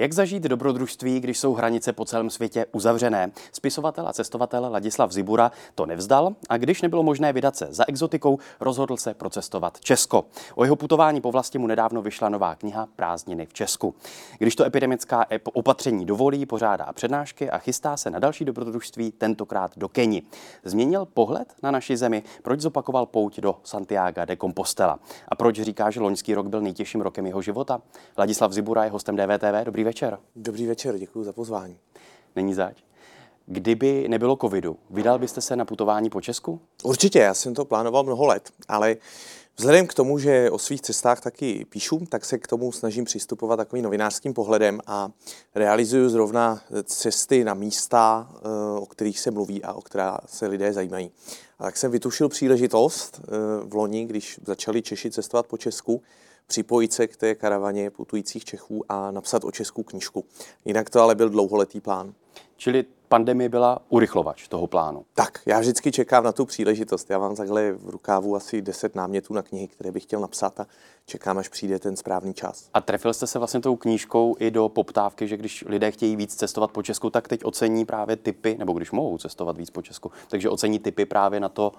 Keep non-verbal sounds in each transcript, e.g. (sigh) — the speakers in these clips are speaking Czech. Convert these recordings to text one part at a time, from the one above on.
Jak zažít dobrodružství, když jsou hranice po celém světě uzavřené? Spisovatel a cestovatel Ladislav Zibura to nevzdal a když nebylo možné vydat se za exotikou, rozhodl se procestovat Česko. O jeho putování po vlasti mu nedávno vyšla nová kniha Prázdniny v Česku. Když to epidemická opatření dovolí, pořádá přednášky a chystá se na další dobrodružství, tentokrát do Keni. Změnil pohled na naši zemi, proč zopakoval pouť do Santiago de Compostela a proč říká, že loňský rok byl nejtěžším rokem jeho života. Ladislav Zibura je hostem DVTV. Dobrý večer. Dobrý večer, děkuji za pozvání. Není zač. Kdyby nebylo covidu, vydal byste se na putování po Česku? Určitě, já jsem to plánoval mnoho let, ale Vzhledem k tomu, že o svých cestách taky píšu, tak se k tomu snažím přistupovat takovým novinářským pohledem a realizuju zrovna cesty na místa, eh, o kterých se mluví a o která se lidé zajímají. A tak jsem vytušil příležitost eh, v loni, když začali Češi cestovat po Česku, připojit se k té karavaně putujících Čechů a napsat o Česku knižku. Jinak to ale byl dlouholetý plán. Čili pandemie byla urychlovač toho plánu. Tak, já vždycky čekám na tu příležitost. Já mám takhle v rukávu asi 10 námětů na knihy, které bych chtěl napsat a čekám, až přijde ten správný čas. A trefil jste se vlastně tou knížkou i do poptávky, že když lidé chtějí víc cestovat po Česku, tak teď ocení právě typy, nebo když mohou cestovat víc po Česku, takže ocení typy právě na to,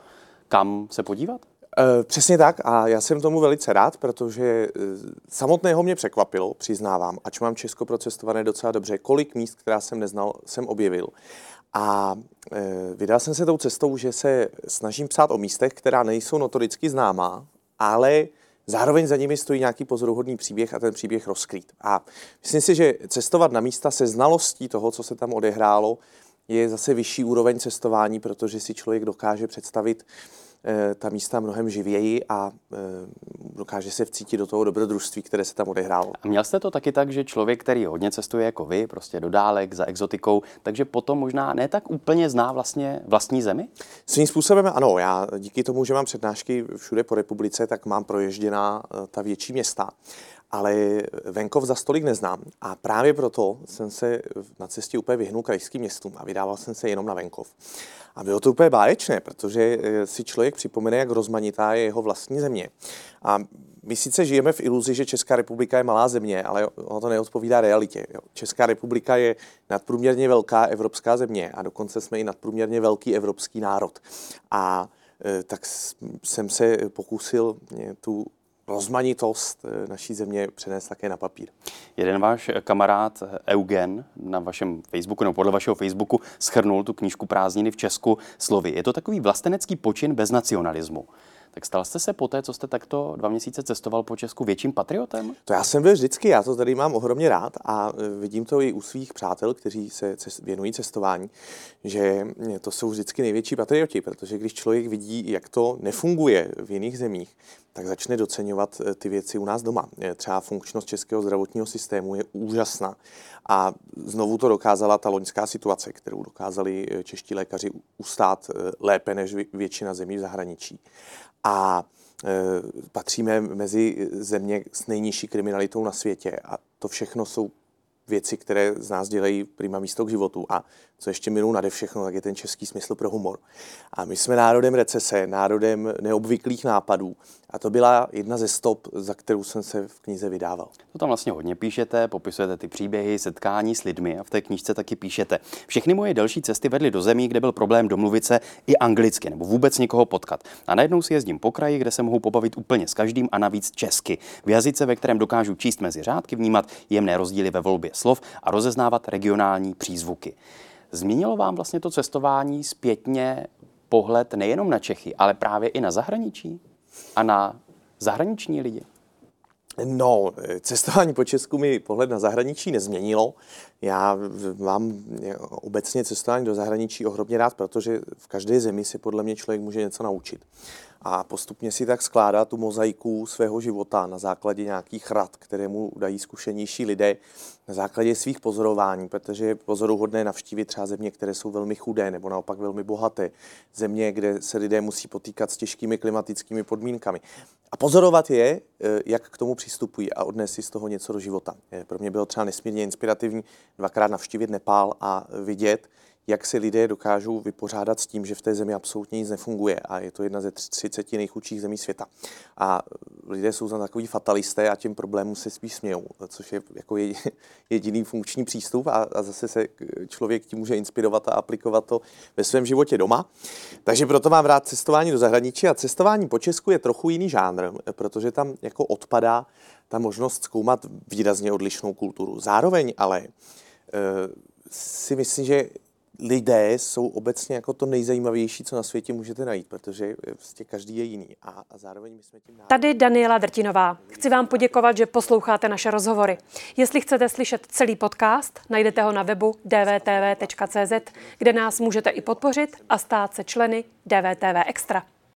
kam se podívat? E, přesně tak a já jsem tomu velice rád, protože e, samotného mě překvapilo, přiznávám, ač mám Česko procestované docela dobře, kolik míst, která jsem neznal, jsem objevil. A e, vydal jsem se tou cestou, že se snažím psát o místech, která nejsou notoricky známá, ale zároveň za nimi stojí nějaký pozoruhodný příběh a ten příběh rozkrýt. A myslím si, že cestovat na místa se znalostí toho, co se tam odehrálo, je zase vyšší úroveň cestování, protože si člověk dokáže představit Eh, ta místa mnohem živěji a eh, dokáže se vcítit do toho dobrodružství, které se tam odehrálo. A měl jste to taky tak, že člověk, který hodně cestuje jako vy, prostě do dálek, za exotikou, takže potom možná ne tak úplně zná vlastně vlastní zemi? Svým způsobem ano. Já díky tomu, že mám přednášky všude po republice, tak mám proježděná eh, ta větší města ale venkov za stolik neznám. A právě proto jsem se na cestě úplně vyhnul krajským městům a vydával jsem se jenom na venkov. A bylo to úplně báječné, protože eh, si člověk připomene, jak rozmanitá je jeho vlastní země. A my sice žijeme v iluzi, že Česká republika je malá země, ale ono to neodpovídá realitě. Česká republika je nadprůměrně velká evropská země a dokonce jsme i nadprůměrně velký evropský národ. A eh, tak jsem se pokusil tu rozmanitost eh, naší země přenést také na papír. Jeden váš kamarád Eugen na vašem Facebooku, nebo podle vašeho Facebooku, schrnul tu knížku Prázdniny v Česku slovy. Je to takový vlastenecký počin bez nacionalismu. Tak stal jste se poté, co jste takto dva měsíce cestoval po Česku, větším patriotem? To já jsem byl vždycky, já to tady mám ohromně rád a e, vidím to i u svých přátel, kteří se věnují cestování, že to jsou vždycky největší patrioti, protože když člověk vidí, jak to nefunguje v jiných zemích, tak začne doceňovat e, ty věci u nás doma. E, třeba funkčnost českého zdravotního systému je úžasná. A znovu to dokázala ta loňská situace, kterou dokázali čeští lékaři ustát lépe než většina zemí v zahraničí a e, patříme mezi země s nejnižší kriminalitou na světě. A to všechno jsou věci, které z nás dělají prima místo k životu. A co ještě milou nade všechno, tak je ten český smysl pro humor. A my jsme národem recese, národem neobvyklých nápadů. A to byla jedna ze stop, za kterou jsem se v knize vydával. To tam vlastně hodně píšete, popisujete ty příběhy, setkání s lidmi a v té knižce taky píšete. Všechny moje další cesty vedly do zemí, kde byl problém domluvit se i anglicky nebo vůbec někoho potkat. A najednou si jezdím po kraji, kde se mohu pobavit úplně s každým a navíc česky. V jazyce, ve kterém dokážu číst mezi řádky, vnímat jemné rozdíly ve volbě slov a rozeznávat regionální přízvuky. Změnilo vám vlastně to cestování zpětně pohled nejenom na Čechy, ale právě i na zahraničí a na zahraniční lidi? No, cestování po Česku mi pohled na zahraničí nezměnilo. Já mám obecně cestování do zahraničí ohromně rád, protože v každé zemi si podle mě člověk může něco naučit. A postupně si tak skládá tu mozaiku svého života na základě nějakých rad, které mu dají zkušenější lidé, na základě svých pozorování, protože je pozoruhodné navštívit třeba země, které jsou velmi chudé nebo naopak velmi bohaté, země, kde se lidé musí potýkat s těžkými klimatickými podmínkami. A pozorovat je, eh, jak k tomu přistupují a odnést si z toho něco do života. Pro mě bylo třeba nesmírně inspirativní dvakrát navštívit Nepál a vidět, jak se lidé dokážou vypořádat s tím, že v té zemi absolutně nic nefunguje a je to jedna ze 30 nejchudších zemí světa. A lidé jsou tam takový fatalisté a těm problémům se spíš smějou, což je jako (laughs) jediný funkční přístup a, a zase se člověk tím může inspirovat a aplikovat to ve svém životě doma. Takže proto mám rád cestování do zahraničí a cestování po Česku je trochu jiný žánr, protože tam jako odpadá ta možnost zkoumat výrazně odlišnou kulturu. Zároveň ale e, si myslím, že lidé jsou obecně jako to nejzajímavější, co na světě můžete najít, protože vlastně každý je jiný. A, a zároveň my jsme tím národem. Tady Daniela Drtinová. Chci vám poděkovat, že posloucháte naše rozhovory. Jestli chcete slyšet celý podcast, najdete ho na webu dvtv.cz, kde nás můžete i podpořit a stát se členy DVTV Extra.